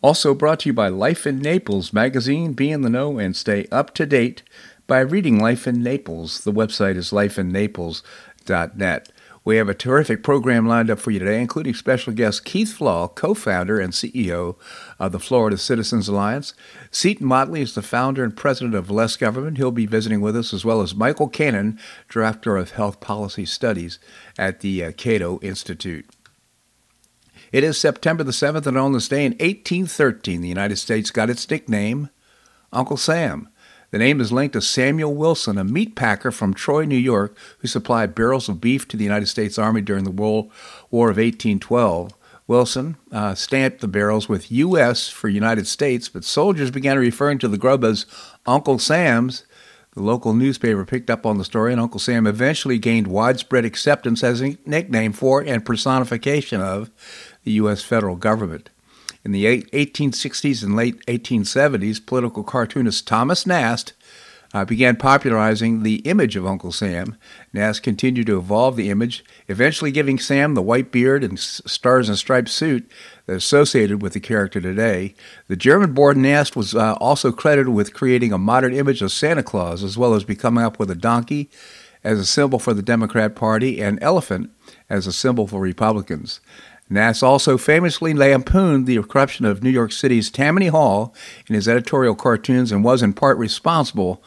Also brought to you by Life in Naples magazine. Be in the know and stay up to date by reading Life in Naples. The website is lifeinnaples.net. We have a terrific program lined up for you today, including special guest Keith Flaugh, co founder and CEO of the Florida Citizens Alliance. Seton Motley is the founder and president of Less Government. He'll be visiting with us, as well as Michael Cannon, director of health policy studies at the uh, Cato Institute. It is September the 7th, and on this day in 1813, the United States got its nickname, Uncle Sam. The name is linked to Samuel Wilson, a meat packer from Troy, New York, who supplied barrels of beef to the United States Army during the World War of 1812. Wilson uh, stamped the barrels with U.S. for United States, but soldiers began referring to the grub as Uncle Sam's. The local newspaper picked up on the story, and Uncle Sam eventually gained widespread acceptance as a nickname for and personification of the U.S. federal government. In the 1860s and late 1870s, political cartoonist Thomas Nast uh, began popularizing the image of Uncle Sam. Nast continued to evolve the image, eventually giving Sam the white beard and stars and stripes suit that associated with the character today. The German born Nast was uh, also credited with creating a modern image of Santa Claus, as well as becoming up with a donkey as a symbol for the Democrat Party and elephant as a symbol for Republicans. Nast also famously lampooned the corruption of New York City's Tammany Hall in his editorial cartoons and was in part responsible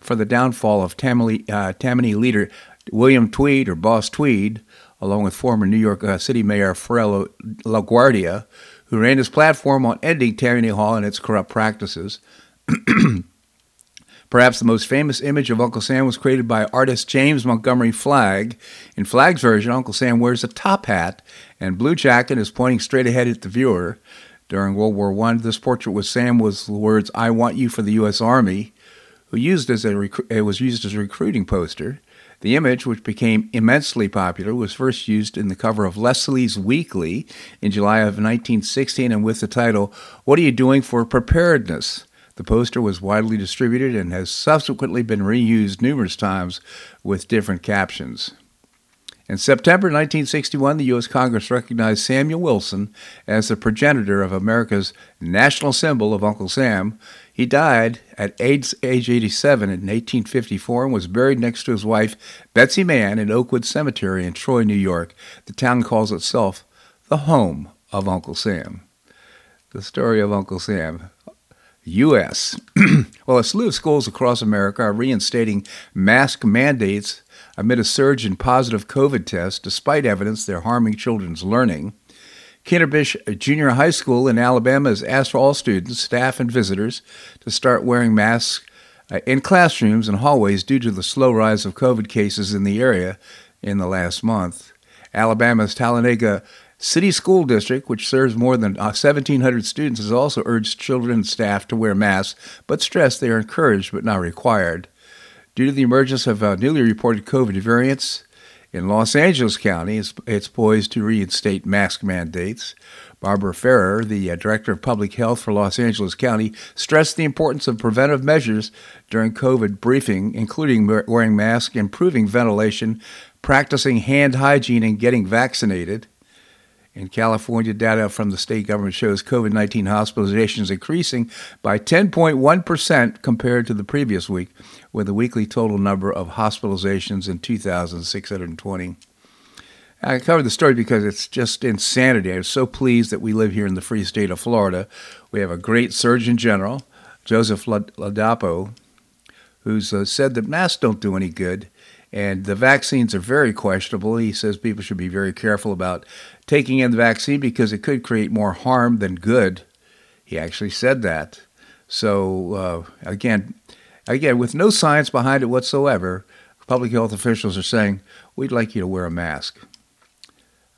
for the downfall of Tammany, uh, Tammany leader William Tweed, or Boss Tweed, along with former New York uh, City Mayor Farrell LaGuardia, who ran his platform on ending Tammany Hall and its corrupt practices. Perhaps the most famous image of Uncle Sam was created by artist James Montgomery Flagg. In Flagg's version, Uncle Sam wears a top hat and blue jacket is pointing straight ahead at the viewer. During World War I, this portrait with Sam was the words "I want you for the U.S. Army," who used as a it was used as a recruiting poster. The image, which became immensely popular, was first used in the cover of Leslie's Weekly in July of 1916 and with the title, What Are You Doing for Preparedness? The poster was widely distributed and has subsequently been reused numerous times with different captions. In September 1961, the U.S. Congress recognized Samuel Wilson as the progenitor of America's national symbol of Uncle Sam. He died at age, age 87 in 1854 and was buried next to his wife, Betsy Mann, in Oakwood Cemetery in Troy, New York. The town calls itself the home of Uncle Sam. The story of Uncle Sam. U.S. well, a slew of schools across America are reinstating mask mandates amid a surge in positive COVID tests, despite evidence they're harming children's learning. Kinderbish Junior High School in Alabama has asked for all students, staff, and visitors to start wearing masks uh, in classrooms and hallways due to the slow rise of COVID cases in the area in the last month. Alabama's Talladega City School District, which serves more than 1,700 uh, students, has also urged children and staff to wear masks, but stressed they are encouraged but not required. Due to the emergence of uh, newly reported COVID variants in Los Angeles County, it's, it's poised to reinstate mask mandates. Barbara Ferrer, the uh, Director of Public Health for Los Angeles County, stressed the importance of preventive measures during COVID briefing, including wearing masks, improving ventilation, practicing hand hygiene, and getting vaccinated. In California, data from the state government shows COVID 19 hospitalizations increasing by 10.1% compared to the previous week, with a weekly total number of hospitalizations in 2,620. I covered the story because it's just insanity. I'm so pleased that we live here in the free state of Florida. We have a great Surgeon General, Joseph Ladapo, who's uh, said that masks don't do any good. And the vaccines are very questionable. He says people should be very careful about taking in the vaccine because it could create more harm than good. He actually said that. So uh, again, again, with no science behind it whatsoever, public health officials are saying we'd like you to wear a mask.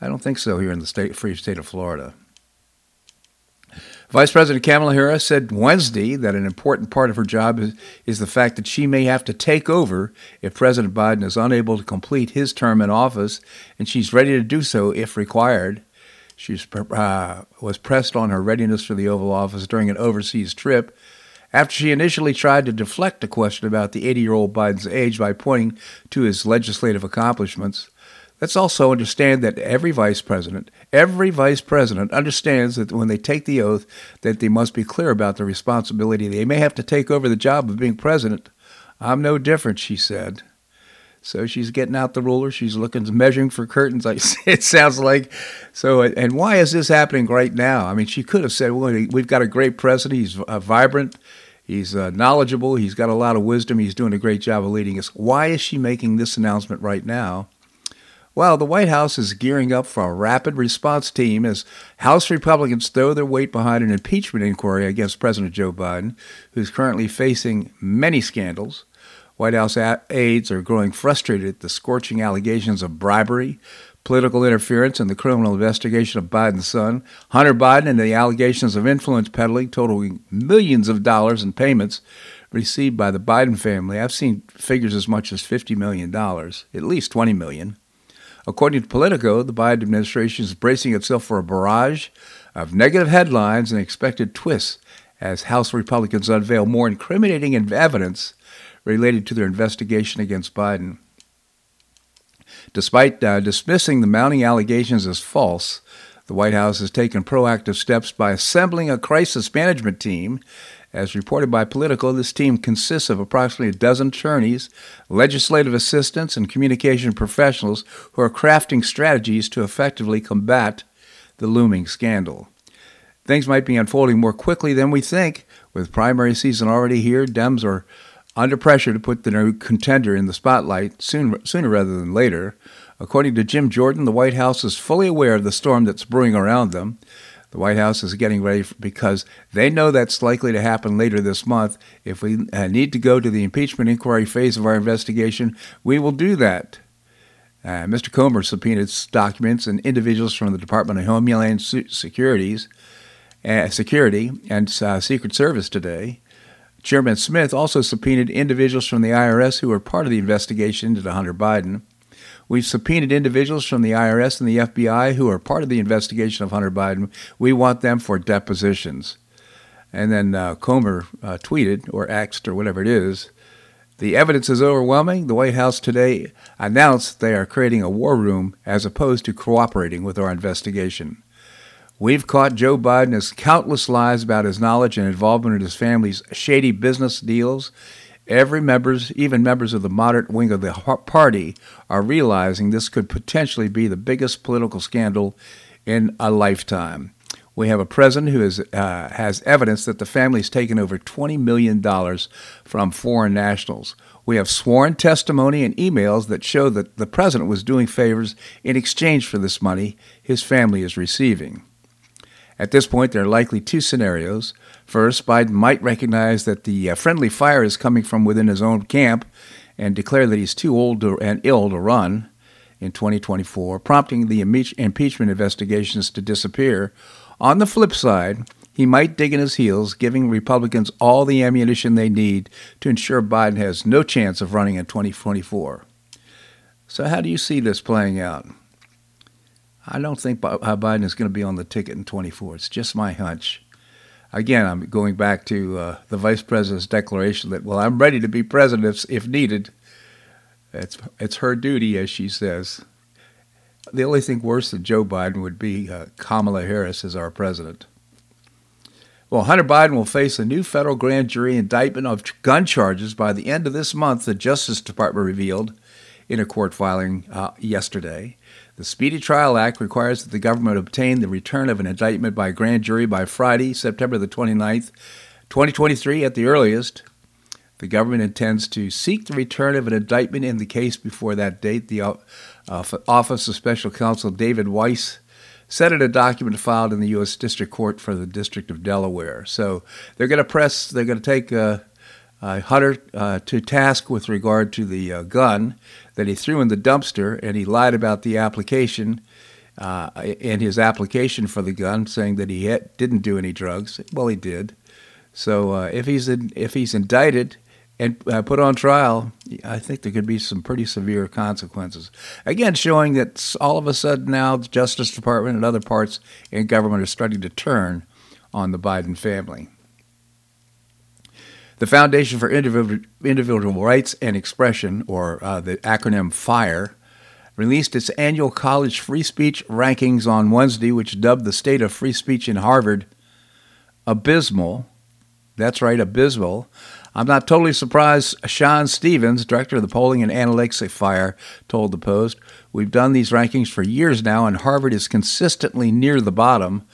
I don't think so here in the state, free state of Florida. Vice President Kamala Harris said Wednesday that an important part of her job is, is, the fact that she may have to take over if President Biden is unable to complete his term in office, and she's ready to do so if required. She uh, was pressed on her readiness for the Oval Office during an overseas trip after she initially tried to deflect a question about the 80 year old Biden's age by pointing to his legislative accomplishments. Let's also understand that every vice president, every vice president understands that when they take the oath that they must be clear about the responsibility they may have to take over the job of being president. I'm no different, she said. So she's getting out the ruler. She's looking, measuring for curtains. It sounds like. So, and why is this happening right now? I mean, she could have said, "Well, we've got a great president. He's uh, vibrant. He's uh, knowledgeable. He's got a lot of wisdom. He's doing a great job of leading us." Why is she making this announcement right now? Well, the White House is gearing up for a rapid response team as House Republicans throw their weight behind an impeachment inquiry against President Joe Biden, who's currently facing many scandals. White House aides are growing frustrated at the scorching allegations of bribery, political interference, and the criminal investigation of Biden's son, Hunter Biden, and the allegations of influence peddling totaling millions of dollars in payments received by the Biden family. I've seen figures as much as $50 million, at least $20 million. According to Politico, the Biden administration is bracing itself for a barrage of negative headlines and expected twists as House Republicans unveil more incriminating evidence related to their investigation against Biden. Despite uh, dismissing the mounting allegations as false, the White House has taken proactive steps by assembling a crisis management team as reported by Politico, this team consists of approximately a dozen attorneys, legislative assistants, and communication professionals who are crafting strategies to effectively combat the looming scandal. Things might be unfolding more quickly than we think. With primary season already here, Dems are under pressure to put the new contender in the spotlight soon, sooner rather than later. According to Jim Jordan, the White House is fully aware of the storm that's brewing around them. The White House is getting ready for, because they know that's likely to happen later this month. If we uh, need to go to the impeachment inquiry phase of our investigation, we will do that. Uh, Mr. Comer subpoenaed documents and individuals from the Department of Homeland Securities, uh, Security and uh, Secret Service today. Chairman Smith also subpoenaed individuals from the IRS who were part of the investigation into Hunter Biden. We've subpoenaed individuals from the IRS and the FBI who are part of the investigation of Hunter Biden. We want them for depositions. And then uh, Comer uh, tweeted or axed or whatever it is. The evidence is overwhelming. The White House today announced they are creating a war room as opposed to cooperating with our investigation. We've caught Joe Biden Biden's countless lies about his knowledge and involvement in his family's shady business deals Every members, even members of the moderate wing of the party, are realizing this could potentially be the biggest political scandal in a lifetime. We have a president who is, uh, has evidence that the family has taken over $20 million from foreign nationals. We have sworn testimony and emails that show that the president was doing favors in exchange for this money his family is receiving. At this point, there are likely two scenarios. First, Biden might recognize that the uh, friendly fire is coming from within his own camp and declare that he's too old to, and ill to run in 2024, prompting the impeachment investigations to disappear. On the flip side, he might dig in his heels, giving Republicans all the ammunition they need to ensure Biden has no chance of running in 2024. So, how do you see this playing out? I don't think Biden is going to be on the ticket in 24. It's just my hunch. Again, I'm going back to uh, the vice president's declaration that, well, I'm ready to be president if, needed. It's, it's her duty, as she says. The only thing worse than Joe Biden would be uh, Kamala Harris as our president. Well, Hunter Biden will face a new federal grand jury indictment of gun charges by the end of this month, the Justice Department revealed in a court filing uh, yesterday. The Speedy Trial Act requires that the government obtain the return of an indictment by a grand jury by Friday, September the 29th, 2023 at the earliest. The government intends to seek the return of an indictment in the case before that date. The uh, Office of Special Counsel David Weiss said in a document filed in the U.S. District Court for the District of Delaware. So they're going to press, they're going to take uh, uh, Hunter to task with regard to the uh, gun that he threw in the dumpster, and he lied about the application. uh, in his application for the gun, saying that he had, didn't do any drugs. Well, he did. So uh, if he's in, if he's indicted and uh, put on trial, I think there could be some pretty severe consequences. Again, showing that all of a sudden now the Justice Department and other parts in government are starting to turn on the Biden family. The Foundation for Individual, Rights and Expression, or uh, the acronym FIRE, released its annual college free speech rankings on Wednesday, which dubbed the state of free speech in Harvard abysmal. That's right, abysmal. I'm not totally surprised. Sean Stevens, director of the polling and analytics at FIRE, told the Post, We've done these rankings for years now, and Harvard is consistently near the bottom.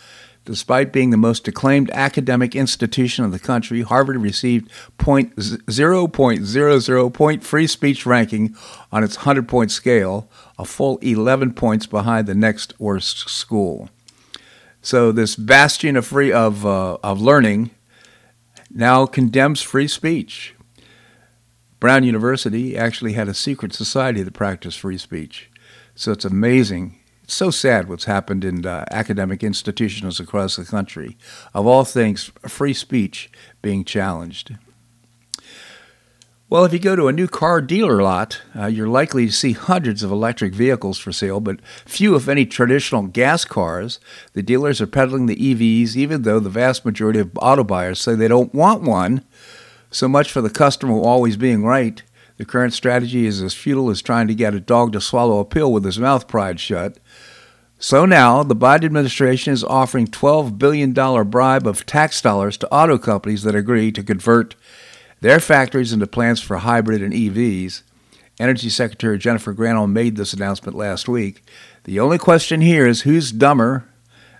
Despite being the most acclaimed academic institution of the country, Harvard received 0.00 point free speech ranking on its 100 point scale, a full 11 points behind the next worst school. So this bastion of free of uh, of learning now condemns free speech. Brown University actually had a secret society that practiced free speech. So it's amazing it's so sad what's happened in uh, academic institutions across the country. Of all things, free speech being challenged. Well, if you go to a new car dealer lot, uh, you're likely to see hundreds of electric vehicles for sale, but few, if any, traditional gas cars. The dealers are peddling the EVs, even though the vast majority of auto buyers say they don't want one. So much for the customer always being right. The current strategy is as futile as trying to get a dog to swallow a pill with his mouth pried shut. So now, the Biden administration is offering $12 billion bribe of tax dollars to auto companies that agree to convert their factories into plants for hybrid and EVs. Energy Secretary Jennifer Granholm made this announcement last week. The only question here is who's dumber?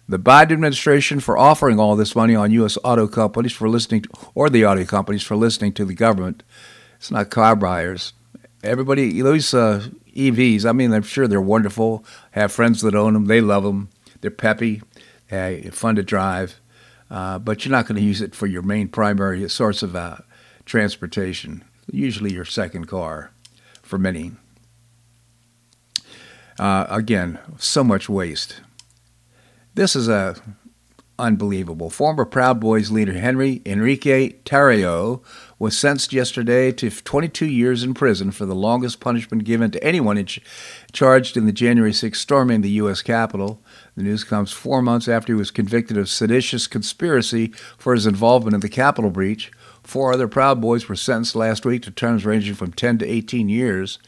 The Biden administration for offering all this money on U.S. auto companies for listening, to, or the auto companies for listening to the government. It's not car buyers. Everybody, those uh, EVs, I mean, I'm sure they're wonderful. Have friends that own them. They love them. They're peppy, uh, fun to drive. Uh, but you're not going to use it for your main primary source of uh, transportation. Usually your second car for many. Uh, again, so much waste. This is a unbelievable. Former Proud Boys leader Henry Enrique Tarrio was sentenced yesterday to 22 years in prison for the longest punishment given to anyone in ch- charged in the January 6 storming the U.S. Capitol. The news comes four months after he was convicted of seditious conspiracy for his involvement in the Capitol breach. Four other Proud Boys were sentenced last week to terms ranging from 10 to 18 years.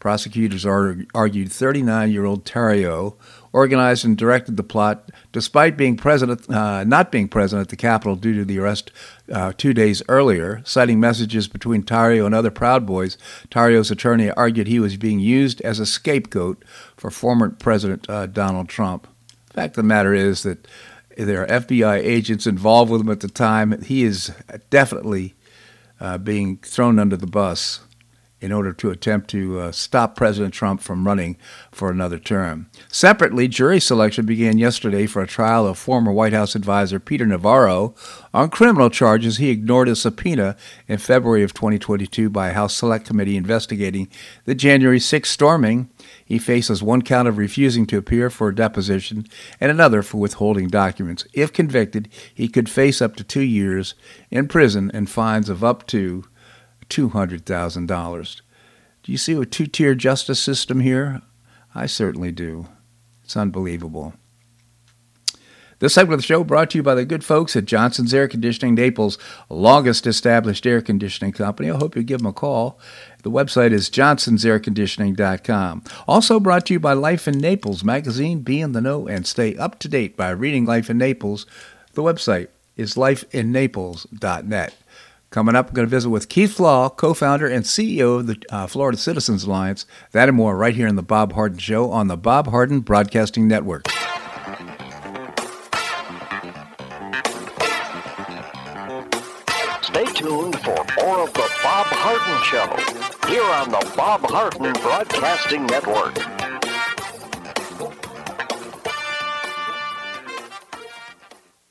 Prosecutors argued 39 year old Tarrio organized and directed the plot, despite being present, uh, not being present at the Capitol due to the arrest uh, two days earlier. Citing messages between Tarrio and other Proud Boys, Tarrio's attorney argued he was being used as a scapegoat for former President uh, Donald Trump. The fact of the matter is that there are FBI agents involved with him at the time. He is definitely uh, being thrown under the bus in order to attempt to uh, stop President Trump from running for another term. Separately, jury selection began yesterday for a trial of former White House advisor Peter Navarro on criminal charges he ignored a subpoena in February of 2022 by a House Select Committee investigating the January 6 storming. He faces one count of refusing to appear for a deposition and another for withholding documents. If convicted, he could face up to two years in prison and fines of up to $200,000. Do you see a two tier justice system here? I certainly do. It's unbelievable. This segment of the show brought to you by the good folks at Johnson's Air Conditioning, Naples' longest established air conditioning company. I hope you give them a call. The website is johnsonsairconditioning.com. Also brought to you by Life in Naples magazine. Be in the know and stay up to date by reading Life in Naples. The website is lifeinnaples.net. Coming up, we're going to visit with Keith Flaugh, co founder and CEO of the uh, Florida Citizens Alliance. That and more right here in The Bob Harden Show on the Bob Harden Broadcasting Network. Stay tuned for more of The Bob Harden Show here on the Bob Harden Broadcasting Network.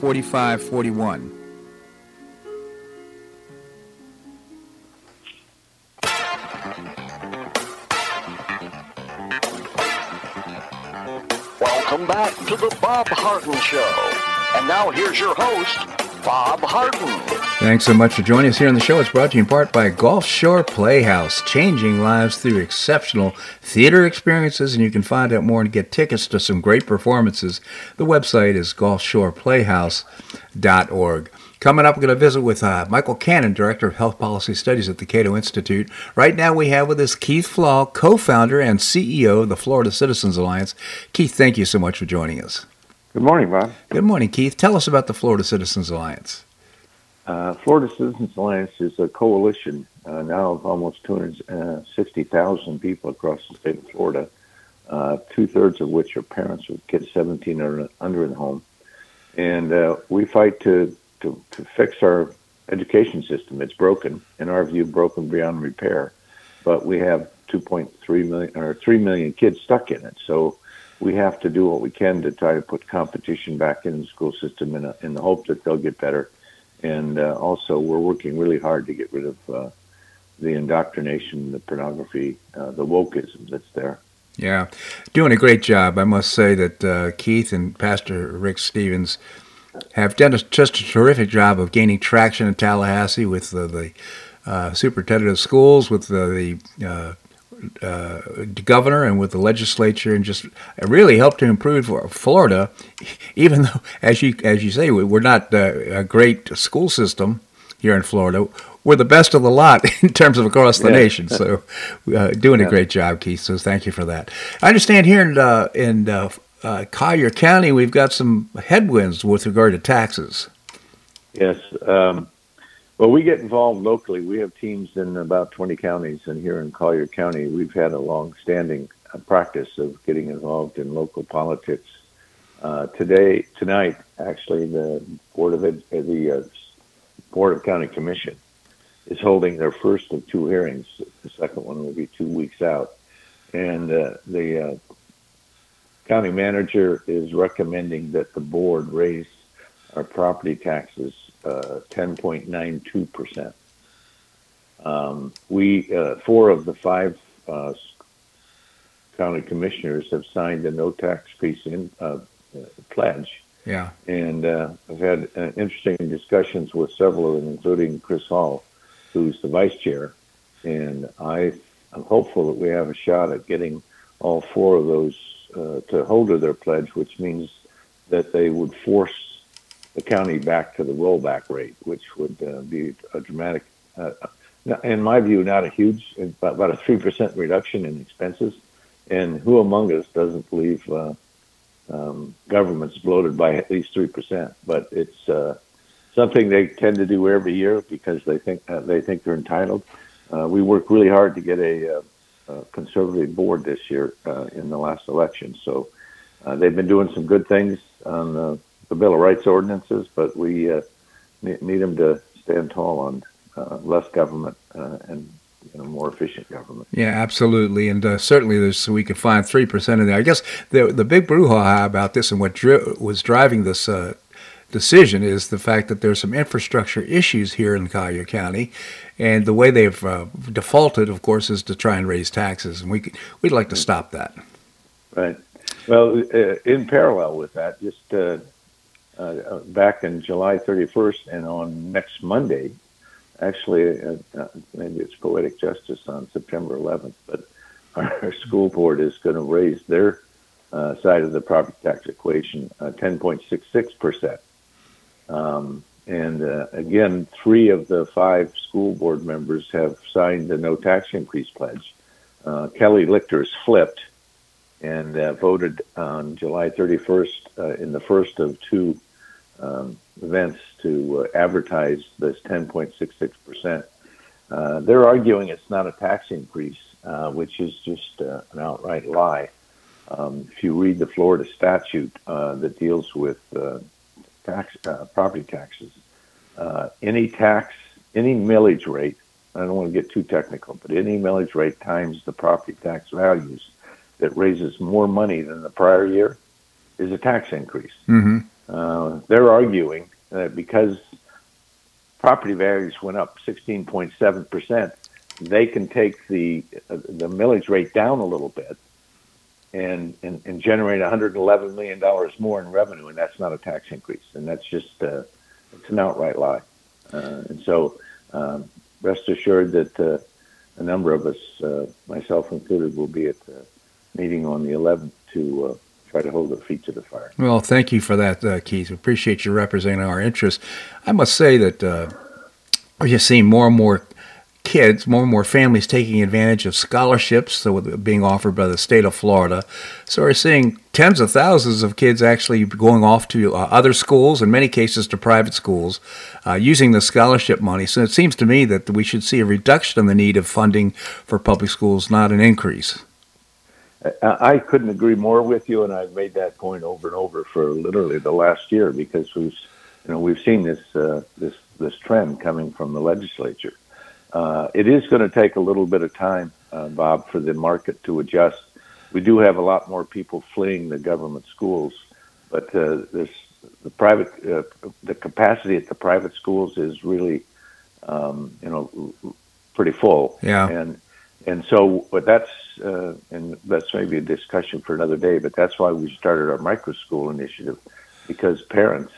4541. Welcome back to the Bob Harden Show. And now here's your host, Bob Harden. Thanks so much for joining us here on the show. It's brought to you in part by Gulf Shore Playhouse, changing lives through exceptional theater experiences. And you can find out more and get tickets to some great performances. The website is gulfshoreplayhouse.org. Coming up, we're going to visit with uh, Michael Cannon, Director of Health Policy Studies at the Cato Institute. Right now, we have with us Keith Flaugh, co founder and CEO of the Florida Citizens Alliance. Keith, thank you so much for joining us. Good morning, Bob. Good morning, Keith. Tell us about the Florida Citizens Alliance. Uh, Florida Citizens Alliance is a coalition uh, now of almost 260,000 people across the state of Florida, uh, two thirds of which are parents with kids 17 or under in the home. And uh, we fight to, to, to fix our education system. It's broken, in our view, broken beyond repair. But we have 2.3 million or 3 million kids stuck in it. So we have to do what we can to try to put competition back in the school system in, a, in the hope that they'll get better and uh, also we're working really hard to get rid of uh, the indoctrination, the pornography, uh, the wokeism that's there. Yeah, doing a great job. I must say that uh, Keith and Pastor Rick Stevens have done a, just a terrific job of gaining traction in Tallahassee with the, uh, superintendent of schools, with the, the uh, governor and with the legislature, and just really helped to improve Florida. Even though, as you as you say, we're not uh, a great school system here in Florida. We're the best of the lot in terms of across the yeah. nation. So, uh, doing yeah. a great job, Keith. So, thank you for that. I understand here in uh, in uh, uh, Collier County, we've got some headwinds with regard to taxes. Yes. Um, well, we get involved locally. We have teams in about 20 counties, and here in Collier County, we've had a long-standing practice of getting involved in local politics. Uh, today, tonight, actually, the board of Ed, uh, the uh, board of county commission is holding their first of two hearings. The second one will be two weeks out, and uh, the uh, county manager is recommending that the board raise our property taxes 10.92%. Uh, um, we, uh, four of the five uh, county commissioners have signed a no tax piece in pledge. Yeah. And I've had interesting discussions with several of them, including Chris Hall, who's the vice chair. And I, I'm hopeful that we have a shot at getting all four of those uh, to hold to their pledge, which means that they would force the county back to the rollback rate, which would uh, be a dramatic, uh, in my view, not a huge, about a three percent reduction in expenses. And who among us doesn't believe uh, um, government's bloated by at least three percent? But it's uh, something they tend to do every year because they think uh, they think they're entitled. Uh, we worked really hard to get a, uh, a conservative board this year uh, in the last election, so uh, they've been doing some good things on the, the Bill of Rights ordinances, but we uh, need, need them to stand tall on uh, less government uh, and you know, more efficient government. Yeah, absolutely, and uh, certainly there's so we could find three percent in there. I guess the the big brouhaha about this and what dri- was driving this uh, decision is the fact that there's some infrastructure issues here in Collier County, and the way they've uh, defaulted, of course, is to try and raise taxes, and we could, we'd like to stop that. Right. Well, uh, in parallel with that, just uh, uh, back in July 31st and on next Monday, actually, uh, uh, maybe it's poetic justice on September 11th, but our school board is going to raise their uh, side of the property tax equation 10.66 percent. Um, and uh, again, three of the five school board members have signed the no tax increase pledge. Uh, Kelly Lichter's flipped and uh, voted on July 31st uh, in the first of two um, events to uh, advertise this 10.66%. Uh, they're arguing it's not a tax increase, which is just an outright lie. Um, if you read the Florida statute that deals with tax uh, property taxes. Uh, any tax, any millage rate. I don't want to get too technical, but any millage rate times the property tax values that raises more money than the prior year is a tax increase. Mm-hmm. Uh, they're arguing that because property values went up 16.7 percent, they can take the uh, the millage rate down a little bit and, and, and generate 111 million dollars more in revenue, and that's not a tax increase, and that's just uh, it's an outright lie. Uh, and so, um, rest assured that uh, a number of us, myself included, will be at the meeting on the 11th to try to hold our feet to the fire. Well, thank you for that, uh, Keith. We appreciate you representing our interests. I must say that uh, we're just seeing more and more kids, more and more families taking advantage of scholarships were being offered by the state of Florida. So we're seeing tens of thousands of kids actually going off to uh, other schools, in many cases to private schools, uh, using the scholarship money. So it seems to me that we should see a reduction in the need of funding for public schools, not an increase. I couldn't agree more with you, and I've made that point over and over for literally the last year because we've, you know, we've seen this uh, this this trend coming from the legislature. Uh, it is going to take a little bit of time, uh, Bob, for the market to adjust. We do have a lot more people fleeing the government schools, but uh, this the private uh, the capacity at the private schools is really, um, you know, pretty full. Yeah. And and so, but that's uh, and that's maybe a discussion for another day. But that's why we started our micro school initiative, because parents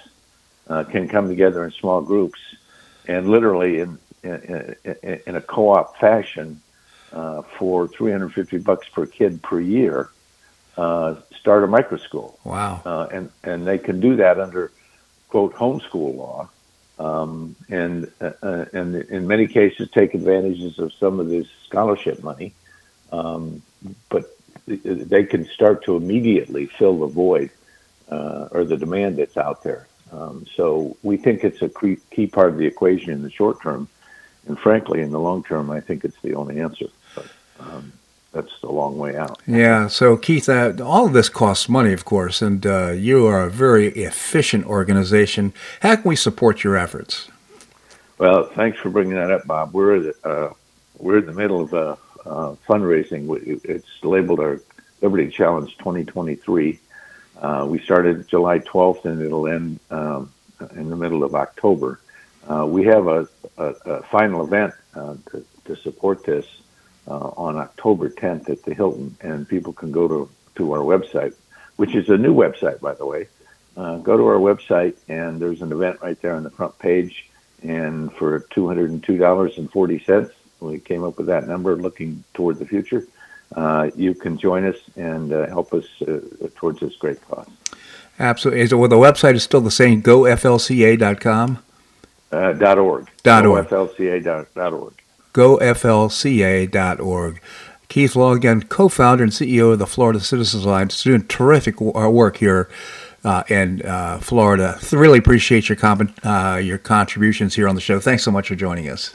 uh, can come together in small groups and literally in in, in, in a co-op fashion uh, for 350 bucks per kid per year. Uh, start a micro school. Wow. Uh, and and they can do that under quote homeschool law, um, and uh, uh, and in many cases take advantages of some of this scholarship money, um, but they can start to immediately fill the void uh, or the demand that's out there. Um, so we think it's a key part of the equation in the short term and frankly, in the long term, I think it's the only answer. But um, that's a long way out. Yeah. So, Keith, uh, all of this costs money, of course, and uh, you are a very efficient organization. How can we support your efforts? Well, thanks for bringing that up, Bob. We're uh, we're in the middle of a uh, fundraising. It's labeled our Liberty Challenge 2023. Uh, we started July 12th, and it'll end um, in the middle of October. Uh, we have a, a, a final event uh, to, to, support this uh, on October 10th at the Hilton, and people can go to, to our website, which is a new website, by the way. Uh, go to our website, and there's an event right there on the front page. And for $202.40, we came up with that number looking toward the future. Uh, you can join us and uh, help us towards this great cause. Absolutely. So, well, the website is still the same, goflca.com? Uh, dot org. Dot org. FLCA dot, dot org. goflca.org. Keith Law, again, co founder and CEO of the Florida Citizens Alliance, doing terrific uh, work here uh, in uh, Florida. Really appreciate your, com- uh, your contributions here on the show. Thanks so much for joining us.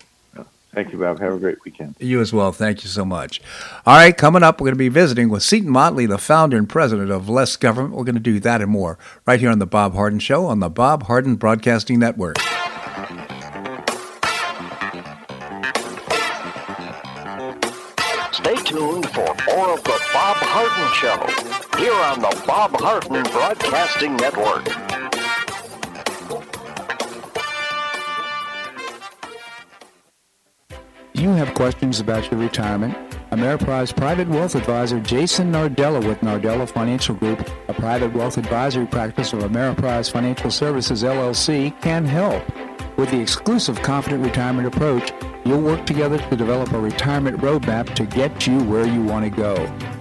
Thank you, Bob. Have a great weekend. You as well. Thank you so much. All right, coming up, we're going to be visiting with Seton Motley, the founder and president of Less Government. We're going to do that and more right here on The Bob Harden Show on the Bob Harden Broadcasting Network. Bob Harden Show here on the Bob Harden Broadcasting Network. You have questions about your retirement? Ameriprise Private Wealth Advisor Jason Nardella with Nardella Financial Group, a private wealth advisory practice of Ameriprise Financial Services LLC, can help. With the exclusive Confident Retirement approach, you'll work together to develop a retirement roadmap to get you where you want to go.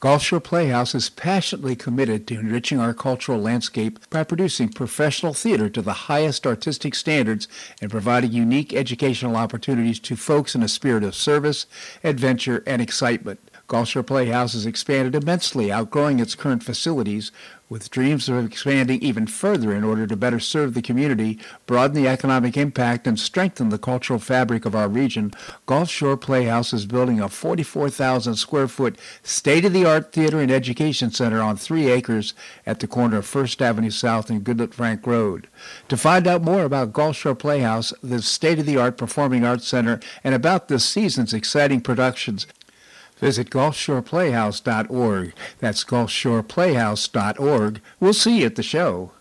Gulf Shore Playhouse is passionately committed to enriching our cultural landscape by producing professional theater to the highest artistic standards and providing unique educational opportunities to folks in a spirit of service, adventure, and excitement. Gulf Shore Playhouse has expanded immensely, outgrowing its current facilities, with dreams of expanding even further in order to better serve the community, broaden the economic impact, and strengthen the cultural fabric of our region, Gulf Shore Playhouse is building a 44,000 square foot state of the art theater and education center on three acres at the corner of First Avenue South and Goodlette Frank Road. To find out more about Gulf Shore Playhouse, the state of the art performing arts center, and about this season's exciting productions, Visit GulfShorePlayhouse.org. That's GulfShorePlayhouse.org. We'll see you at the show.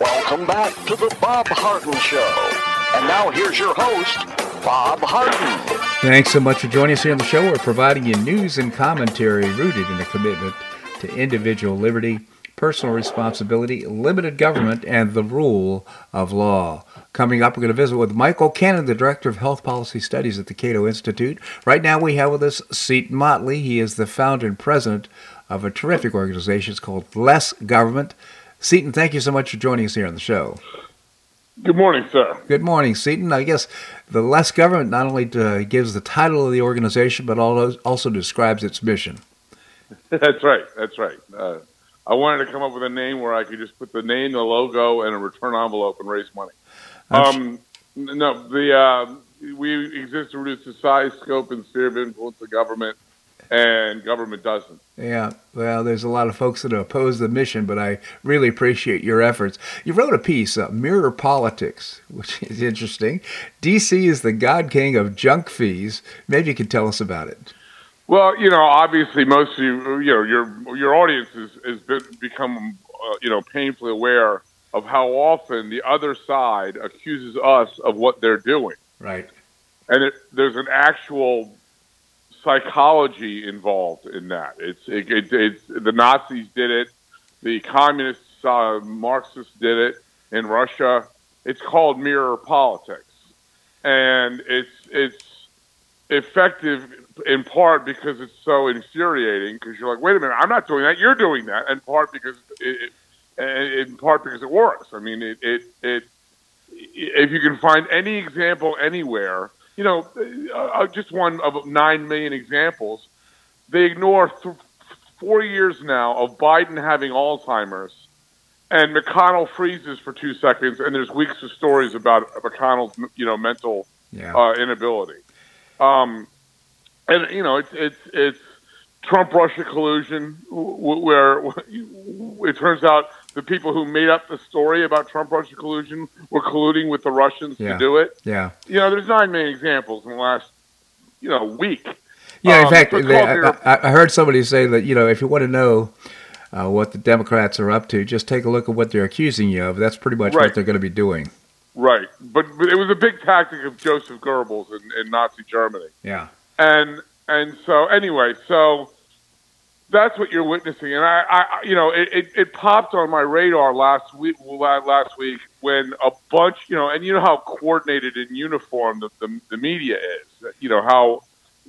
Welcome back to the Bob Harden Show. And now here's your host, Bob Harden. Thanks so much for joining us here on the show. We're providing you news and commentary rooted in a commitment to individual liberty, personal responsibility, limited government, and the rule of law. Coming up, we're going to visit with Michael Cannon, the Director of Health Policy Studies at the Cato Institute. Right now, we have with us Seton Motley. He is the founder and president of a terrific organization. It's called Less Government. Seton, thank you so much for joining us here on the show. Good morning, sir. Good morning, Seton. I guess the Less Government not only uh, gives the title of the organization, but also describes its mission. That's right. That's right. Uh, I wanted to come up with a name where I could just put the name, the logo, and a return envelope and raise money. Um, no, the uh, we exist to reduce the size, scope, and sphere of influence of government, and government doesn't. Yeah, well, there's a lot of folks that oppose the mission, but I really appreciate your efforts. You wrote a piece, uh, Mirror Politics, which is interesting. DC is the god king of junk fees. Maybe you could tell us about it. Well, you know, obviously, most of you, you know, your your audience has, has been, become, uh, you know, painfully aware of how often the other side accuses us of what they're doing. Right. And it, there's an actual psychology involved in that. It's it, it, it's the Nazis did it, the communists, uh, Marxists did it in Russia. It's called mirror politics, and it's it's effective in part because it's so infuriating. Because you're like, wait a minute, I'm not doing that. You're doing that. In part because it, in part because it works. I mean, it, it, it if you can find any example anywhere, you know, uh, uh, just one of nine million examples, they ignore th- four years now of Biden having Alzheimer's, and McConnell freezes for two seconds, and there's weeks of stories about McConnell's, you know, mental yeah. uh, inability. Um, and you know, it's it's it's Trump Russia collusion, where it turns out the people who made up the story about Trump Russia collusion were colluding with the Russians yeah. to do it. Yeah. You know, there's nine main examples in the last, you know, week. Yeah, in um, fact, they, I, I, heard somebody say that, you know, if you want to know uh, what the Democrats are up to. Just take a look at what they're accusing you of. That's pretty much Right. what they're going to be doing. Right, but, but it was a big tactic of Joseph Goebbels in, in Nazi Germany. Yeah. And and so anyway, so that's what you're witnessing, and I, I you know, it, it, it popped on my radar last week, last week when a bunch, you know, and you know how coordinated and uniform the, the, the media is, you know how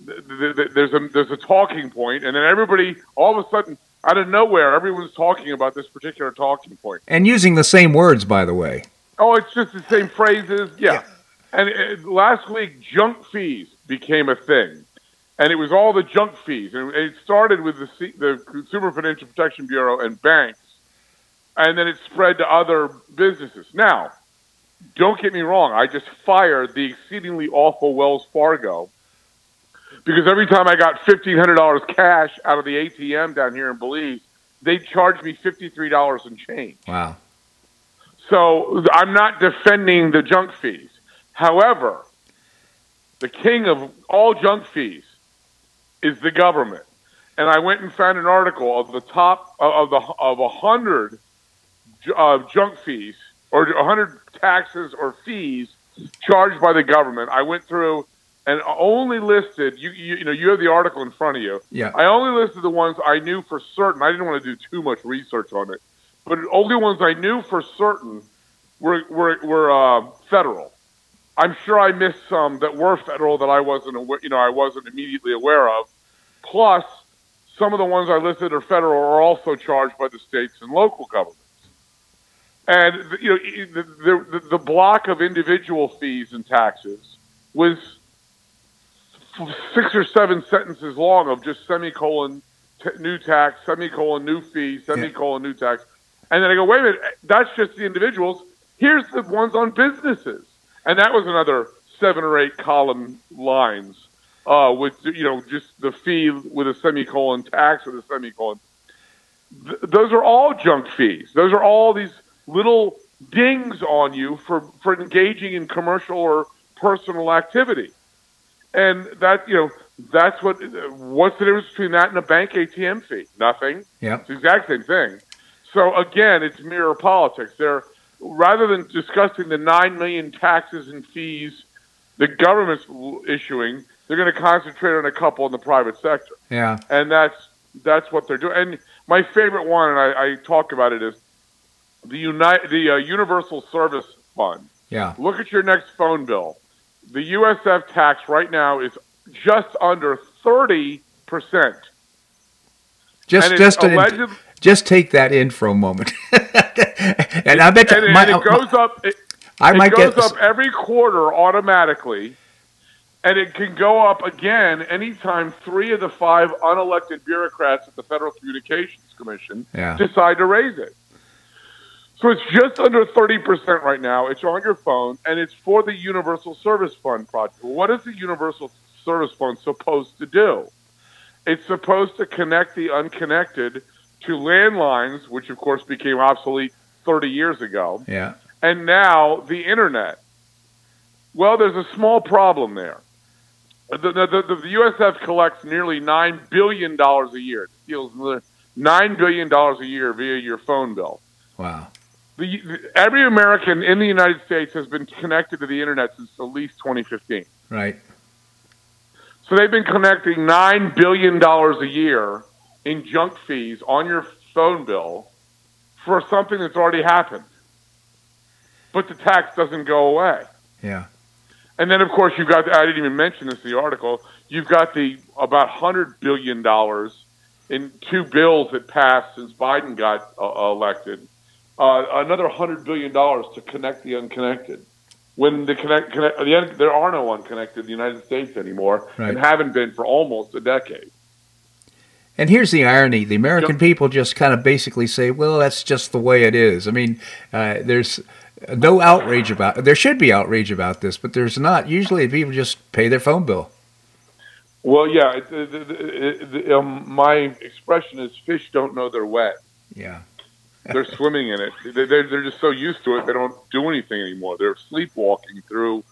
th- th- th- there's a there's a talking point, and then everybody all of a sudden out of nowhere, everyone's talking about this particular talking point. And using the same words, by the way. Oh, it's just the same phrases. Yeah. And uh, last week, junk fees became a thing, and it was all the junk fees, and it started with the C- the Consumer Financial Protection Bureau and banks, and then it spread to other businesses. Now, don't get me wrong. I just fired the exceedingly awful Wells Fargo because every time I got fifteen hundred dollars cash out of the ATM down here in Belize, they charged me fifty three dollars and change. Wow. So I'm not defending the junk fees. However, the king of all junk fees is the government. And I went and found an article of the top of the of a hundred uh, junk fees or a hundred taxes or fees charged by the government. I went through and only listed you, you you know you have the article in front of you. Yeah. I only listed the ones I knew for certain. I didn't want to do too much research on it, but the only ones I knew for certain were were, were uh, federal. I'm sure I missed some that were federal that I wasn't aware, you know I wasn't immediately aware of. Plus, some of the ones I listed are federal are also charged by the states and local governments. And you know the the, the block of individual fees and taxes was six or seven sentences long of just semicolon t- new tax, semicolon new fee, semicolon new tax. And then I go, wait a minute, that's just the individuals. Here's the ones on businesses. And that was another seven or eight column lines uh, with, you know, just the fee with a semicolon, tax with a semicolon. Th- those are all junk fees. Those are all these little dings on you for, for engaging in commercial or personal activity. And that, you know, that's what, what's the difference between that and a bank ATM fee? Nothing. Yep. It's the exact same thing. So again, it's mirror politics. They're rather than discussing the nine million taxes and fees the government's issuing, they're going to concentrate on a couple in the private sector, Yeah. and that's that's what they're doing. And my favorite one, and I, I talk about it, is the Unite the uh, Universal Service Fund. Yeah. Look at your next phone bill. The USF tax right now is just under thirty percent. Just just an, alleged- just take that in for a moment. and I bet you, and, my- and it goes up. It, I it might goes get up every quarter automatically, and it can go up again anytime three of the five unelected bureaucrats at the Federal Communications Commission Yeah. decide to raise it. So it's just under 30% right now. It's on your phone, and it's for the Universal Service Fund project. What is the Universal Service Fund supposed to do? It's supposed to connect the unconnected to landlines, which of course became obsolete 30 years ago yeah. and now the internet. Well, there's a small problem there. The, the, the, the USF collects nearly $9 billion a year. It steals another $9 billion a year via your phone bill. Wow. The, the, every American in the United States has been connected to the internet since at least 2015. Right. So they've been connecting $9 billion a year in junk fees on your phone bill for something that's already happened. But the tax doesn't go away. Yeah. And then, of course, you've got, I didn't even mention this in the article, you've got the about $100 billion in two bills that passed since Biden got uh, elected. Uh, another $100 billion to connect the unconnected. When the connect, connect the, there are no unconnected in the United States anymore and haven't been for almost a decade. And here's the irony: the American Yep. people just kind of basically say, "Well, that's just the way it is." I mean, uh, there's no outrage about. There should be outrage about this, but there's not. Usually, people just pay their phone bill. Well, yeah, it, it, it, um, my expression is fish don't know they're wet. Yeah. they're swimming in it. They're, they're they're just so used to it, they don't do anything anymore. They're sleepwalking through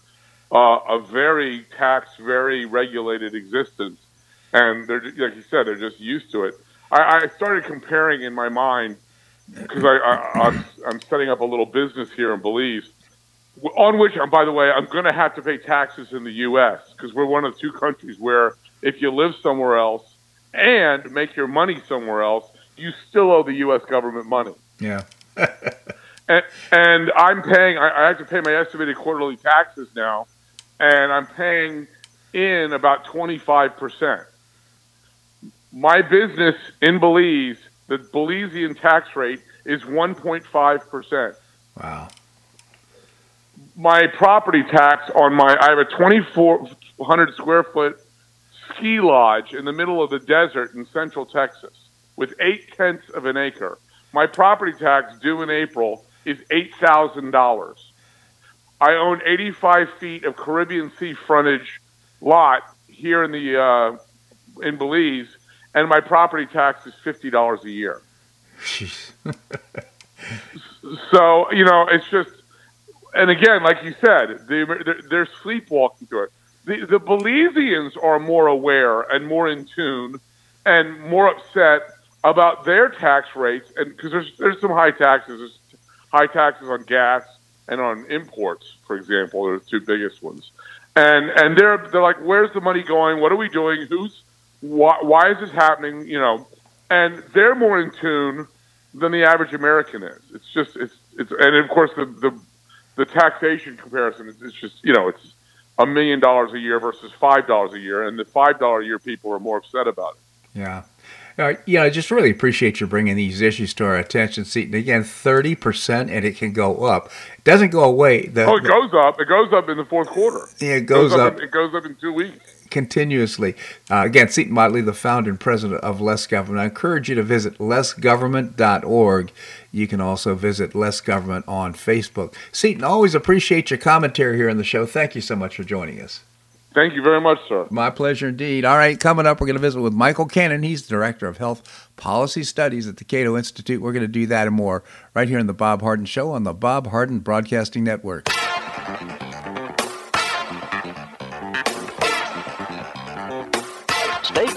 uh, a very taxed, very regulated existence, and they're like you said, they're just used to it. I, I started comparing in my mind because I, I, I'm, I'm setting up a little business here in Belize, on which, um, by the way, I'm going to have to pay taxes in the U.S. because we're one of two countries where if you live somewhere else and make your money somewhere else, you still owe the U.S. government money. Yeah. and, and I'm paying. I, I have to pay my estimated quarterly taxes now, and I'm paying in about 25 percent. My business in Belize, the Belizean tax rate is 1.5 percent. Wow. My property tax on my I have a 2,400 square foot ski lodge in the middle of the desert in central Texas with eight tenths of an acre. My property tax due in April is $8,000. I own 85 feet of Caribbean Sea frontage lot here in the uh, in Belize, and my property tax is fifty dollars a year. so you know, it's just, and again, like you said, they, they're, they're sleepwalking through it. The, the Belizeans are more aware and more in tune and more upset about their tax rates, and because there's there's some high taxes, there's high taxes on gas and on imports, for example, are the two biggest ones. And and they're they're like, where's the money going? What are we doing? Who's why, why is this happening? You know, and they're more in tune than the average American is. It's just it's it's and of course the the, the taxation comparison is it's just you know it's a million dollars a year versus five dollars a year, and the five dollar a year people are more upset about it. Yeah. Uh, yeah, I just really appreciate you bringing these issues to our attention, Seton. Again, 30%, and it can go up. It doesn't go away. The, oh, it the, goes up. It goes up in the fourth quarter. Yeah, it goes, it goes up. up. It goes up in two weeks. Continuously. Uh, again, Seton Motley, the founder and president of Less Government. I encourage you to visit lessgovernment.org. You can also visit Less Government on Facebook. Seton, always appreciate your commentary here on the show. Thank you so much for joining us. Thank you very much, sir. My pleasure indeed. All right, coming up, we're going to visit with Michael Cannon. He's the Director of Health Policy Studies at the Cato Institute. We're going to do that and more right here in the Bob Harden Show on the Bob Harden Broadcasting Network.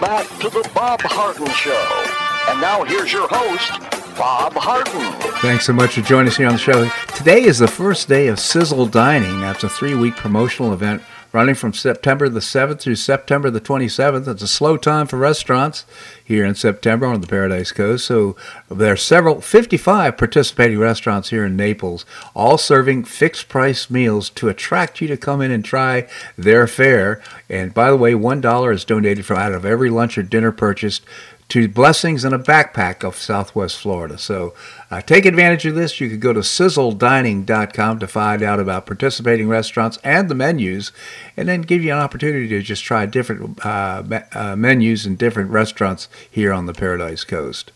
Back to the Bob Harden Show. And now here's your host, Bob Harden. Thanks so much for joining us here on the show. Today is the first day of Sizzle Dining. That's a three week promotional event running from September the 7th through September the 27th. It's a slow time for restaurants here in September on the Paradise Coast. So there are several, 55 participating restaurants here in Naples, all serving fixed price meals to attract you to come in and try their fare. And by the way, $1 is donated from out of every lunch or dinner purchased to Blessings in a Backpack of Southwest Florida. So uh, take advantage of this. You could go to sizzledining.com to find out about participating restaurants and the menus, and then give you an opportunity to just try different uh, uh, menus in different restaurants here on the Paradise Coast.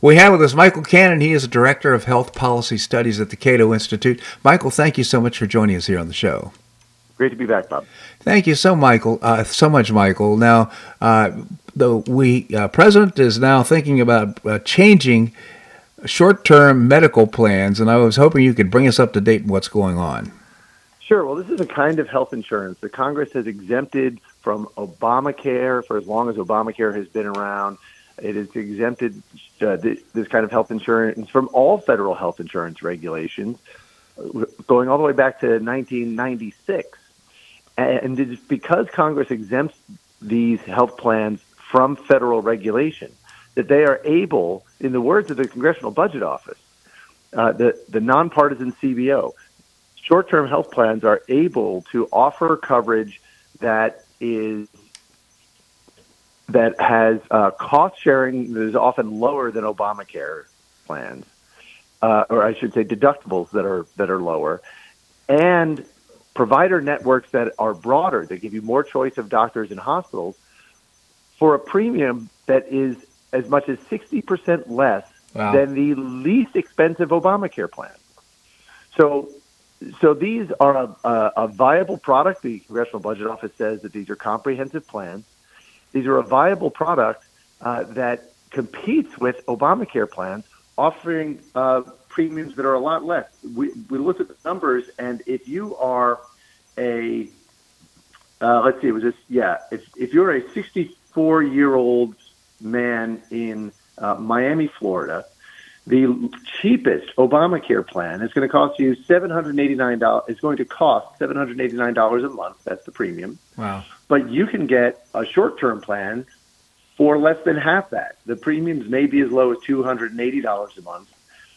We have with us Michael Cannon. He is a director of health policy studies at the Cato Institute. Michael, thank you so much for joining us here on the show. Great to be back, Bob. Thank you so, Michael. Uh, so much, Michael. Now, uh, the we uh, president is now thinking about uh, changing short-term medical plans, and I was hoping you could bring us up to date on what's going on. Sure. Well, this is a kind of health insurance that Congress has exempted from Obamacare for as long as Obamacare has been around. It has exempted uh, this kind of health insurance from all federal health insurance regulations, going all the way back to 1996. And because Congress exempts these health plans from federal regulation that they are able, in the words of the Congressional Budget Office, uh, the, the nonpartisan CBO, short term health plans are able to offer coverage that is that has uh, cost sharing that is often lower than Obamacare plans, uh, or I should say deductibles that are that are lower, and provider networks that are broader that give you more choice of doctors and hospitals for a premium that is as much as 60% less wow. than the least expensive Obamacare plan. So, so these are a, a, a, viable product. The Congressional Budget Office says that these are comprehensive plans. These are a viable product uh, that competes with Obamacare plans, offering uh, premiums that are a lot less. We, we looked at the numbers, and if you are a uh, let's see, it was this, yeah. If if you're a 64 year old man in uh, Miami, Florida, the cheapest Obamacare plan is going to cost you seven hundred eighty nine dollars. It's going to cost seven hundred eighty nine dollars a month. That's the premium. Wow! But you can get a short term plan for less than half that. The premiums may be as low as two hundred and eighty dollars a month.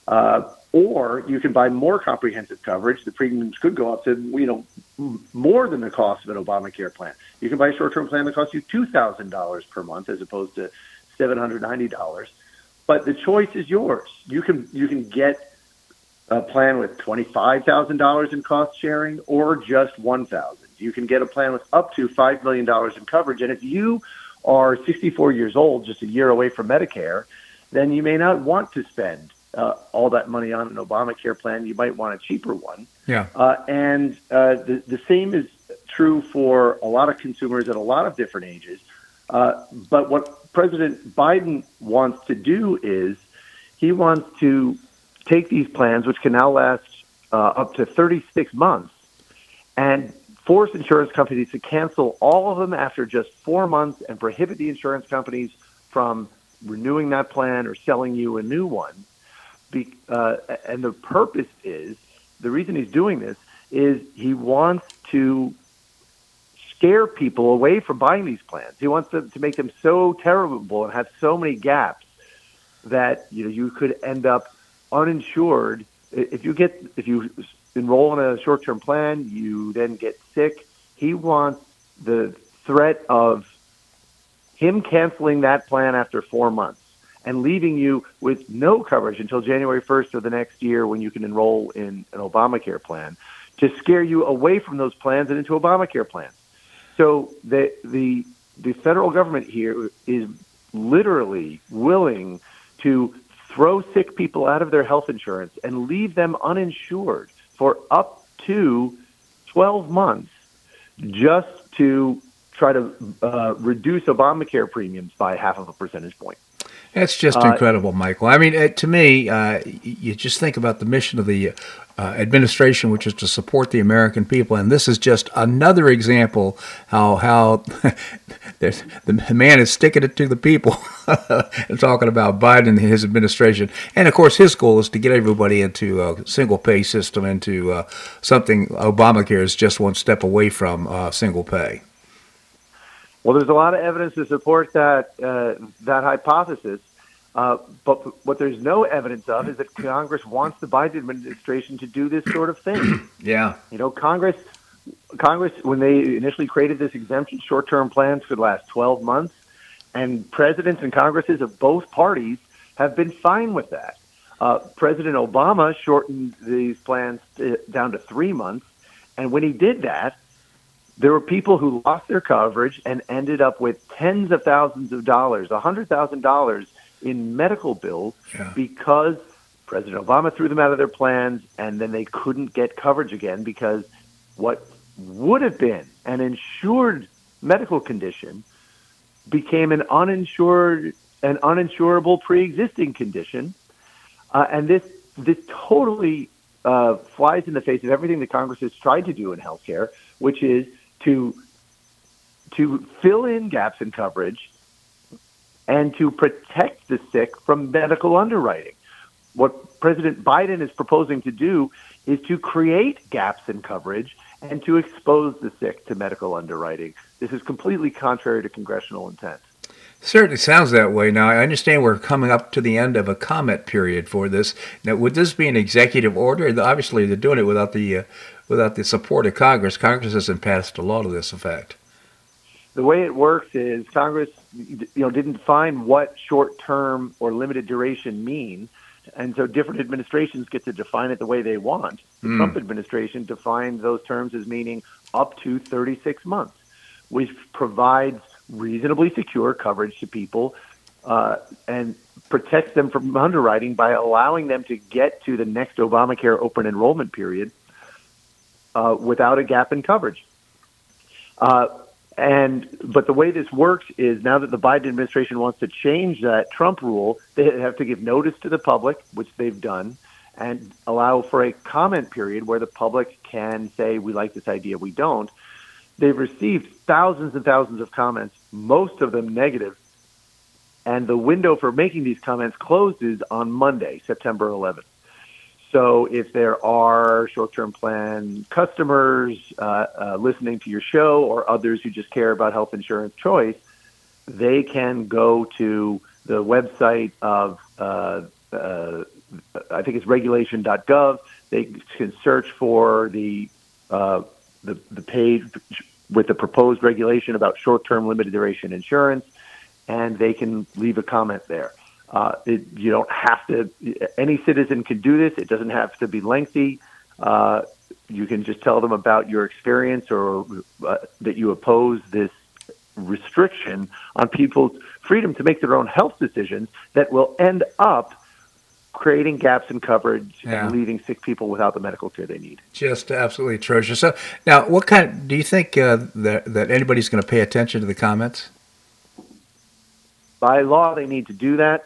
Uh, or you can buy more comprehensive coverage. The premiums could go up to you know more than the cost of an Obamacare plan. You can buy a short-term plan that costs you two thousand dollars per month as opposed to seven hundred ninety dollars. But the choice is yours. You can you can get a plan with twenty five thousand dollars in cost sharing or just one thousand. You can get a plan with up to five million dollars in coverage. And if you are 64 years old, just a year away from Medicare, then you may not want to spend uh, all that money on an Obamacare plan. You might want a cheaper one. Yeah. Uh, and uh, the, the same is true for a lot of consumers at a lot of different ages. Uh, but what President Biden wants to do is he wants to take these plans, which can now last uh, up to 36 months, and force insurance companies to cancel all of them after just four months and prohibit the insurance companies from renewing that plan or selling you a new one. Be, uh, and the purpose is the reason he's doing this is he wants to scare people away from buying these plans. He wants to, to make them so terrible and have so many gaps that you know you could end up uninsured if you get if you enroll in a short-term plan, you then get sick. He wants the threat of him canceling that plan after four months and leaving you with no coverage until January 1st of the next year when you can enroll in an Obamacare plan to scare you away from those plans and into Obamacare plans. So the the the federal government here is literally willing to throw sick people out of their health insurance and leave them uninsured for up to 12 months just to try to uh, reduce Obamacare premiums by half of a percentage point. That's just uh, incredible, Michael. I mean, to me, uh, you just think about the mission of the uh, administration, which is to support the American people, and this is just another example how how the man is sticking it to the people and talking about Biden and his administration. And of course, his goal is to get everybody into a single pay system, into uh, something Obamacare is just one step away from uh, single pay. Well, there's a lot of evidence to support that uh, that hypothesis. Uh, but what there's no evidence of is that Congress wants the Biden administration to do this sort of thing. yeah. You know, Congress, Congress, when they initially created this exemption, short-term plans for the last 12 months, and presidents and Congresses of both parties have been fine with that. Uh, President Obama shortened these plans to, down to three months, and when he did that, there were people who lost their coverage and ended up with tens of thousands of dollars, a hundred thousand dollars in medical bills yeah. because President Obama threw them out of their plans and then they couldn't get coverage again because what would have been an insured medical condition became an uninsured an uninsurable pre-existing condition uh, and this this totally uh, flies in the face of everything that Congress has tried to do in healthcare, which is to to fill in gaps in coverage and to protect the sick from medical underwriting. What President Biden is proposing to do is to create gaps in coverage and to expose the sick to medical underwriting. This is completely contrary to congressional intent. Certainly sounds that way. Now, I understand we're coming up to the end of a comment period for this. Now, would this be an executive order? Obviously, they're doing it without the uh, without the support of Congress. Congress hasn't passed a law to this effect. The way it works is Congress, you know, didn't define what short-term or limited duration mean, and so different administrations get to define it the way they want. The mm. Trump administration defined those terms as meaning up to 36 months, which provides reasonably secure coverage to people uh, and protects them from underwriting by allowing them to get to the next Obamacare open enrollment period uh, without a gap in coverage. Uh, and but the way this works is now that the Biden administration wants to change that Trump rule, they have to give notice to the public, which they've done, and allow for a comment period where the public can say we like this idea, we don't. They've received thousands and thousands of comments, most of them negative, and the window for making these comments closes on Monday, September 11th. So if there are short-term plan customers uh, uh, listening to your show or others who just care about health insurance choice, they can go to the website of uh, uh I think it's regulation.gov. They can search for the uh, the, the page with the proposed regulation about short-term limited duration insurance, and they can leave a comment there. Uh, it, you don't have to. Any citizen can do this. It doesn't have to be lengthy. Uh, you can just tell them about your experience or uh, that you oppose this restriction on people's freedom to make their own health decisions that will end up creating gaps in coverage yeah. and leaving sick people without the medical care they need. Just absolutely atrocious. So now, what kind do you think uh, that that anybody's going to pay attention to the comments? By law, they need to do that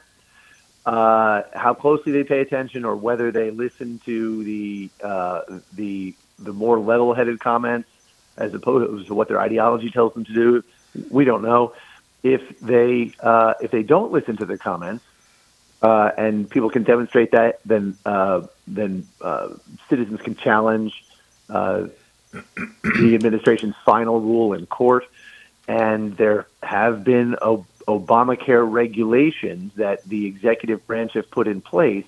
uh, how closely they pay attention or whether they listen to the uh, the the more level-headed comments as opposed to what their ideology tells them to do. We don't know if they uh, if they don't listen to the comments uh, and people can demonstrate that, then uh, then uh, citizens can challenge uh, the administration's final rule in court. And there have been a Obamacare regulations that the executive branch have put in place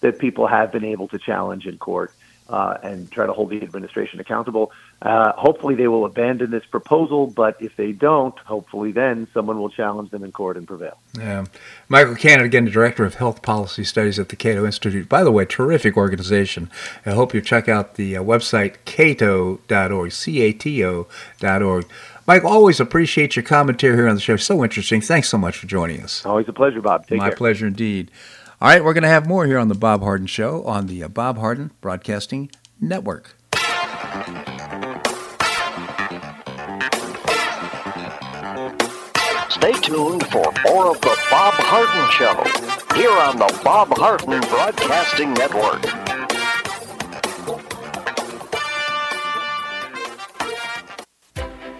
that people have been able to challenge in court uh, and try to hold the administration accountable. Uh, hopefully, they will abandon this proposal, but if they don't, hopefully, then someone will challenge them in court and prevail. Yeah. Michael Cannon, again, the Director of Health Policy Studies at the Cato Institute. By the way, terrific organization. I hope you check out the uh, website cato.org, C A T O.org. Mike, always appreciate your commentary here on the show. So interesting. Thanks so much for joining us. Always a pleasure, Bob. Take My care. pleasure indeed. All right, we're going to have more here on the Bob Harden Show on the uh, Bob Harden Broadcasting Network. Stay tuned for more of the Bob Harden Show here on the Bob Harden Broadcasting Network.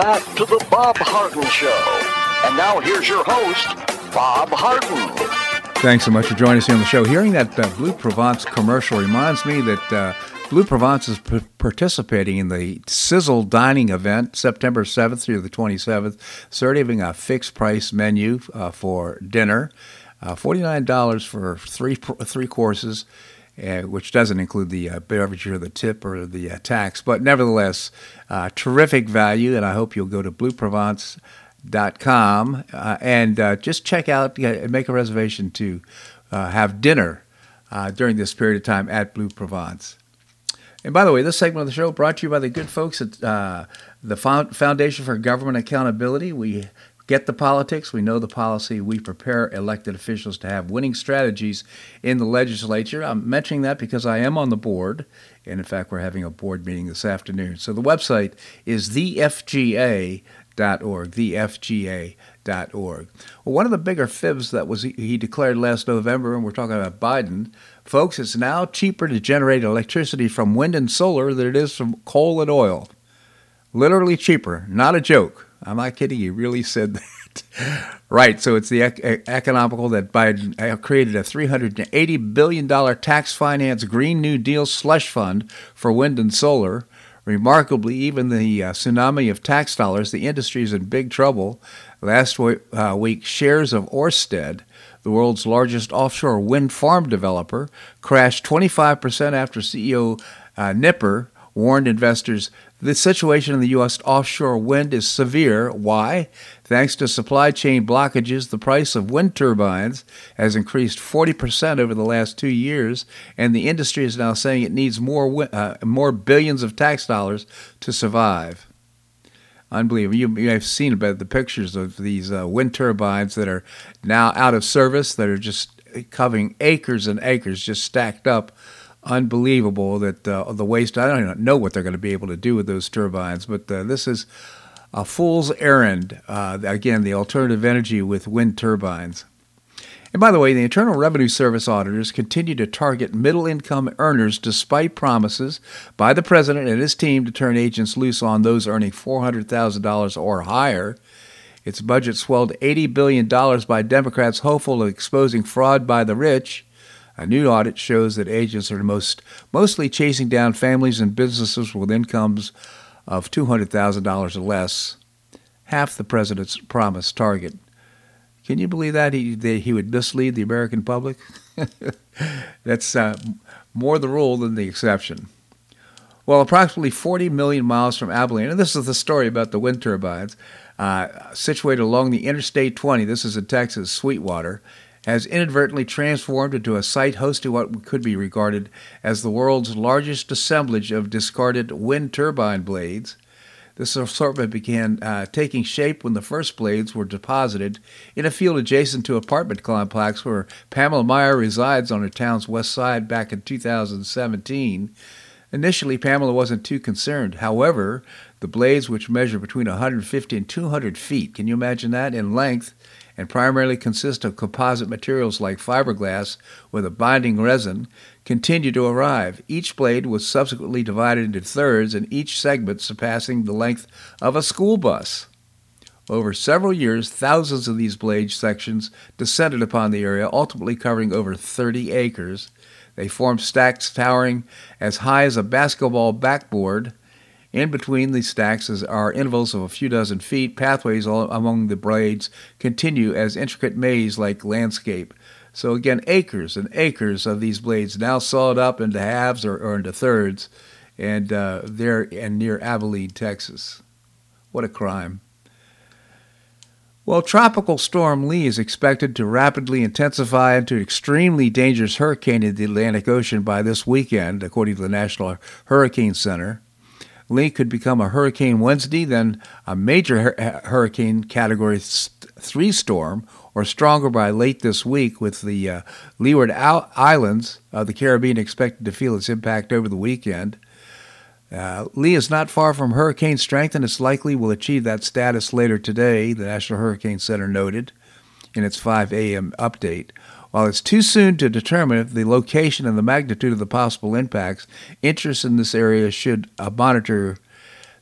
Back to the Bob Harden Show. And now here's your host, Bob Harden. Thanks so much for joining us here on the show. Hearing that uh, Blue Provence commercial reminds me that uh, Blue Provence is p- participating in the Sizzle Dining event September 7th through the 27th, serving a fixed price menu uh, for dinner, uh, $49 for three, three courses. Uh, which doesn't include the uh, beverage or the tip or the uh, tax, but nevertheless, uh, terrific value. And I hope you'll go to blueprovence.com uh, and uh, just check out, and make a reservation to have dinner during this period of time at Blue Provence. And by the way, this segment of the show brought to you by the good folks at the Foundation for Government Accountability. We get the politics, we know the policy, we prepare elected officials to have winning strategies in the legislature. I'm mentioning that because I am on the board, and in fact, we're having a board meeting this afternoon. So the website is thefga.org, thefga.org. Well, one of the bigger fibs that was he declared last November, and we're talking about Biden, folks, it's now cheaper to generate electricity from wind and solar than it is from coal and oil. Literally cheaper, not a joke. I'm not kidding. He really said that. right. So it's the ec- economical that Biden uh, created a $380 billion tax finance Green New Deal slush fund for wind and solar. Remarkably, even the uh, tsunami of tax dollars, the industry is in big trouble. Last w- uh, week, shares of Orsted, the world's largest offshore wind farm developer, crashed 25% after CEO uh, Nipper warned investors the situation in the U.S. offshore wind is severe. Why? Thanks to supply chain blockages, the price of wind turbines has increased 40% over the last two years, and the industry is now saying it needs more, uh, more billions of tax dollars to survive. Unbelievable. You, you have seen about the pictures of these uh, wind turbines that are now out of service, that are just covering acres and acres, just stacked up unbelievable that uh, the waste. I don't even know what they're going to be able to do with those turbines, but uh, this is a fool's errand. Uh, again, the alternative energy with wind turbines. And by the way, the Internal Revenue Service auditors continue to target middle income earners despite promises by the president and his team to turn agents loose on those earning $400,000 or higher. Its budget swelled $80 billion by Democrats hopeful of exposing fraud by the rich. A new audit shows that agents are most, mostly chasing down families and businesses with incomes of $200,000 or less, half the president's promised target. Can you believe that he that he would mislead the American public? That's uh, more the rule than the exception. Well, approximately 40 million miles from Abilene, and this is the story about the wind turbines, uh, situated along the Interstate 20, this is in Texas, Sweetwater, has inadvertently transformed into a site hosting what could be regarded as the world's largest assemblage of discarded wind turbine blades. This assortment began uh, taking shape when the first blades were deposited in a field adjacent to apartment complex where Pamela Meyer resides on her town's west side back in 2017. Initially, Pamela wasn't too concerned. However, the blades, which measure between 150 and 200 feet, can you imagine that, in length, and primarily consist of composite materials like fiberglass with a binding resin, continued to arrive. Each blade was subsequently divided into thirds, and each segment surpassing the length of a school bus. Over several years, thousands of these blade sections descended upon the area, ultimately covering over 30 acres. They formed stacks towering as high as a basketball backboard in between these stacks are intervals of a few dozen feet. Pathways among the blades continue as intricate maze like landscape. So, again, acres and acres of these blades now sawed up into halves or, or into thirds, and uh, there and near Abilene, Texas. What a crime. Well, Tropical Storm Lee is expected to rapidly intensify into an extremely dangerous hurricane in the Atlantic Ocean by this weekend, according to the National Hurricane Center. Lee could become a Hurricane Wednesday, then a major hurricane category 3 storm, or stronger by late this week, with the uh, Leeward Islands of the Caribbean expected to feel its impact over the weekend. Uh, Lee is not far from hurricane strength, and it's likely will achieve that status later today, the National Hurricane Center noted in its 5 a.m. update. While it's too soon to determine the location and the magnitude of the possible impacts, interest in this area should uh, monitor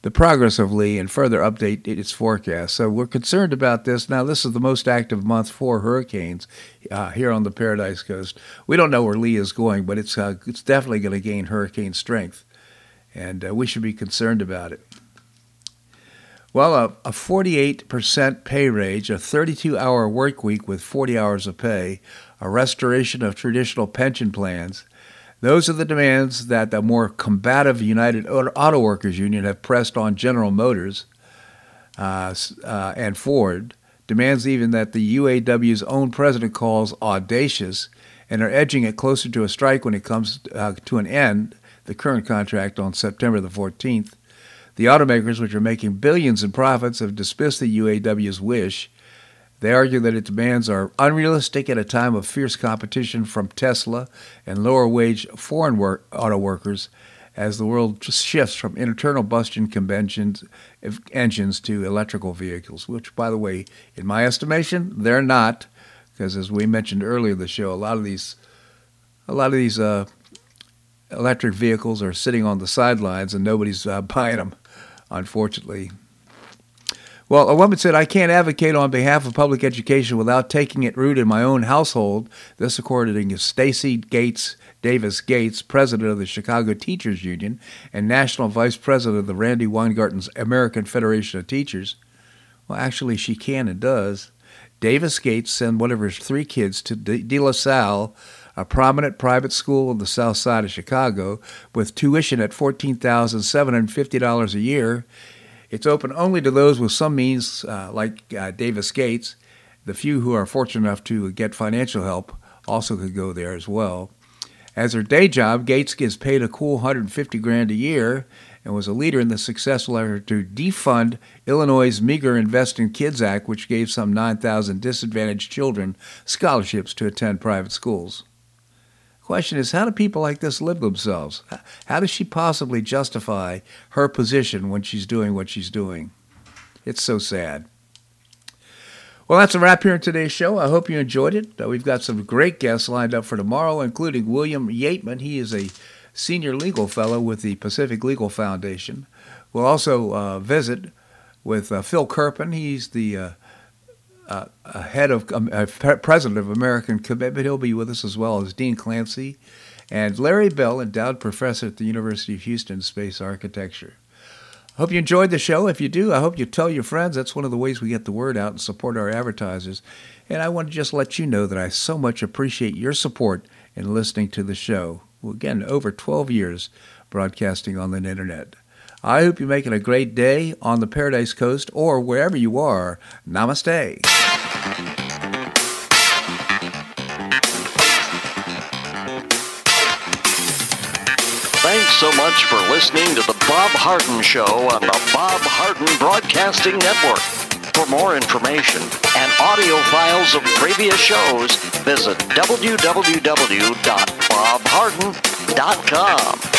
the progress of Lee and further update its forecast. So we're concerned about this. Now, this is the most active month for hurricanes uh, here on the Paradise Coast. We don't know where Lee is going, but it's, uh, it's definitely going to gain hurricane strength, and uh, we should be concerned about it. Well, a, a 48% pay raise, a 32 hour work week with 40 hours of pay, a restoration of traditional pension plans. Those are the demands that the more combative United Auto Workers Union have pressed on General Motors uh, uh, and Ford. Demands even that the UAW's own president calls audacious and are edging it closer to a strike when it comes uh, to an end, the current contract on September the 14th. The automakers, which are making billions in profits, have dismissed the UAW's wish they argue that its demands are unrealistic at a time of fierce competition from Tesla and lower wage foreign work, auto workers as the world shifts from internal combustion engines to electrical vehicles, which, by the way, in my estimation, they're not, because as we mentioned earlier in the show, a lot of these, a lot of these uh, electric vehicles are sitting on the sidelines and nobody's uh, buying them, unfortunately. Well, a woman said, I can't advocate on behalf of public education without taking it root in my own household. This, according to Stacy Gates Davis Gates, president of the Chicago Teachers Union and national vice president of the Randi Weingarten's American Federation of Teachers. Well, actually, she can and does. Davis Gates sent one of her three kids to De La Salle, a prominent private school on the south side of Chicago, with tuition at $14,750 a year it's open only to those with some means, uh, like uh, Davis Gates. The few who are fortunate enough to get financial help also could go there as well. As her day job, Gates gets paid a cool 150 grand a year and was a leader in the successful effort to defund Illinois' meager Invest in Kids Act, which gave some 9,000 disadvantaged children scholarships to attend private schools. Question is, how do people like this live themselves? How does she possibly justify her position when she's doing what she's doing? It's so sad. Well, that's a wrap here in today's show. I hope you enjoyed it. Uh, we've got some great guests lined up for tomorrow, including William Yeatman. He is a senior legal fellow with the Pacific Legal Foundation. We'll also uh, visit with uh, Phil Kerpen. He's the uh, uh, head of um, uh, president of American Commitment. He'll be with us as well as Dean Clancy and Larry Bell, endowed professor at the University of Houston Space Architecture. I hope you enjoyed the show. If you do, I hope you tell your friends. That's one of the ways we get the word out and support our advertisers. And I want to just let you know that I so much appreciate your support in listening to the show. Well, again, over 12 years broadcasting on the internet. I hope you're making a great day on the Paradise Coast or wherever you are. Namaste. Thanks so much for listening to The Bob Harden Show on the Bob Harden Broadcasting Network. For more information and audio files of previous shows, visit www.bobharden.com.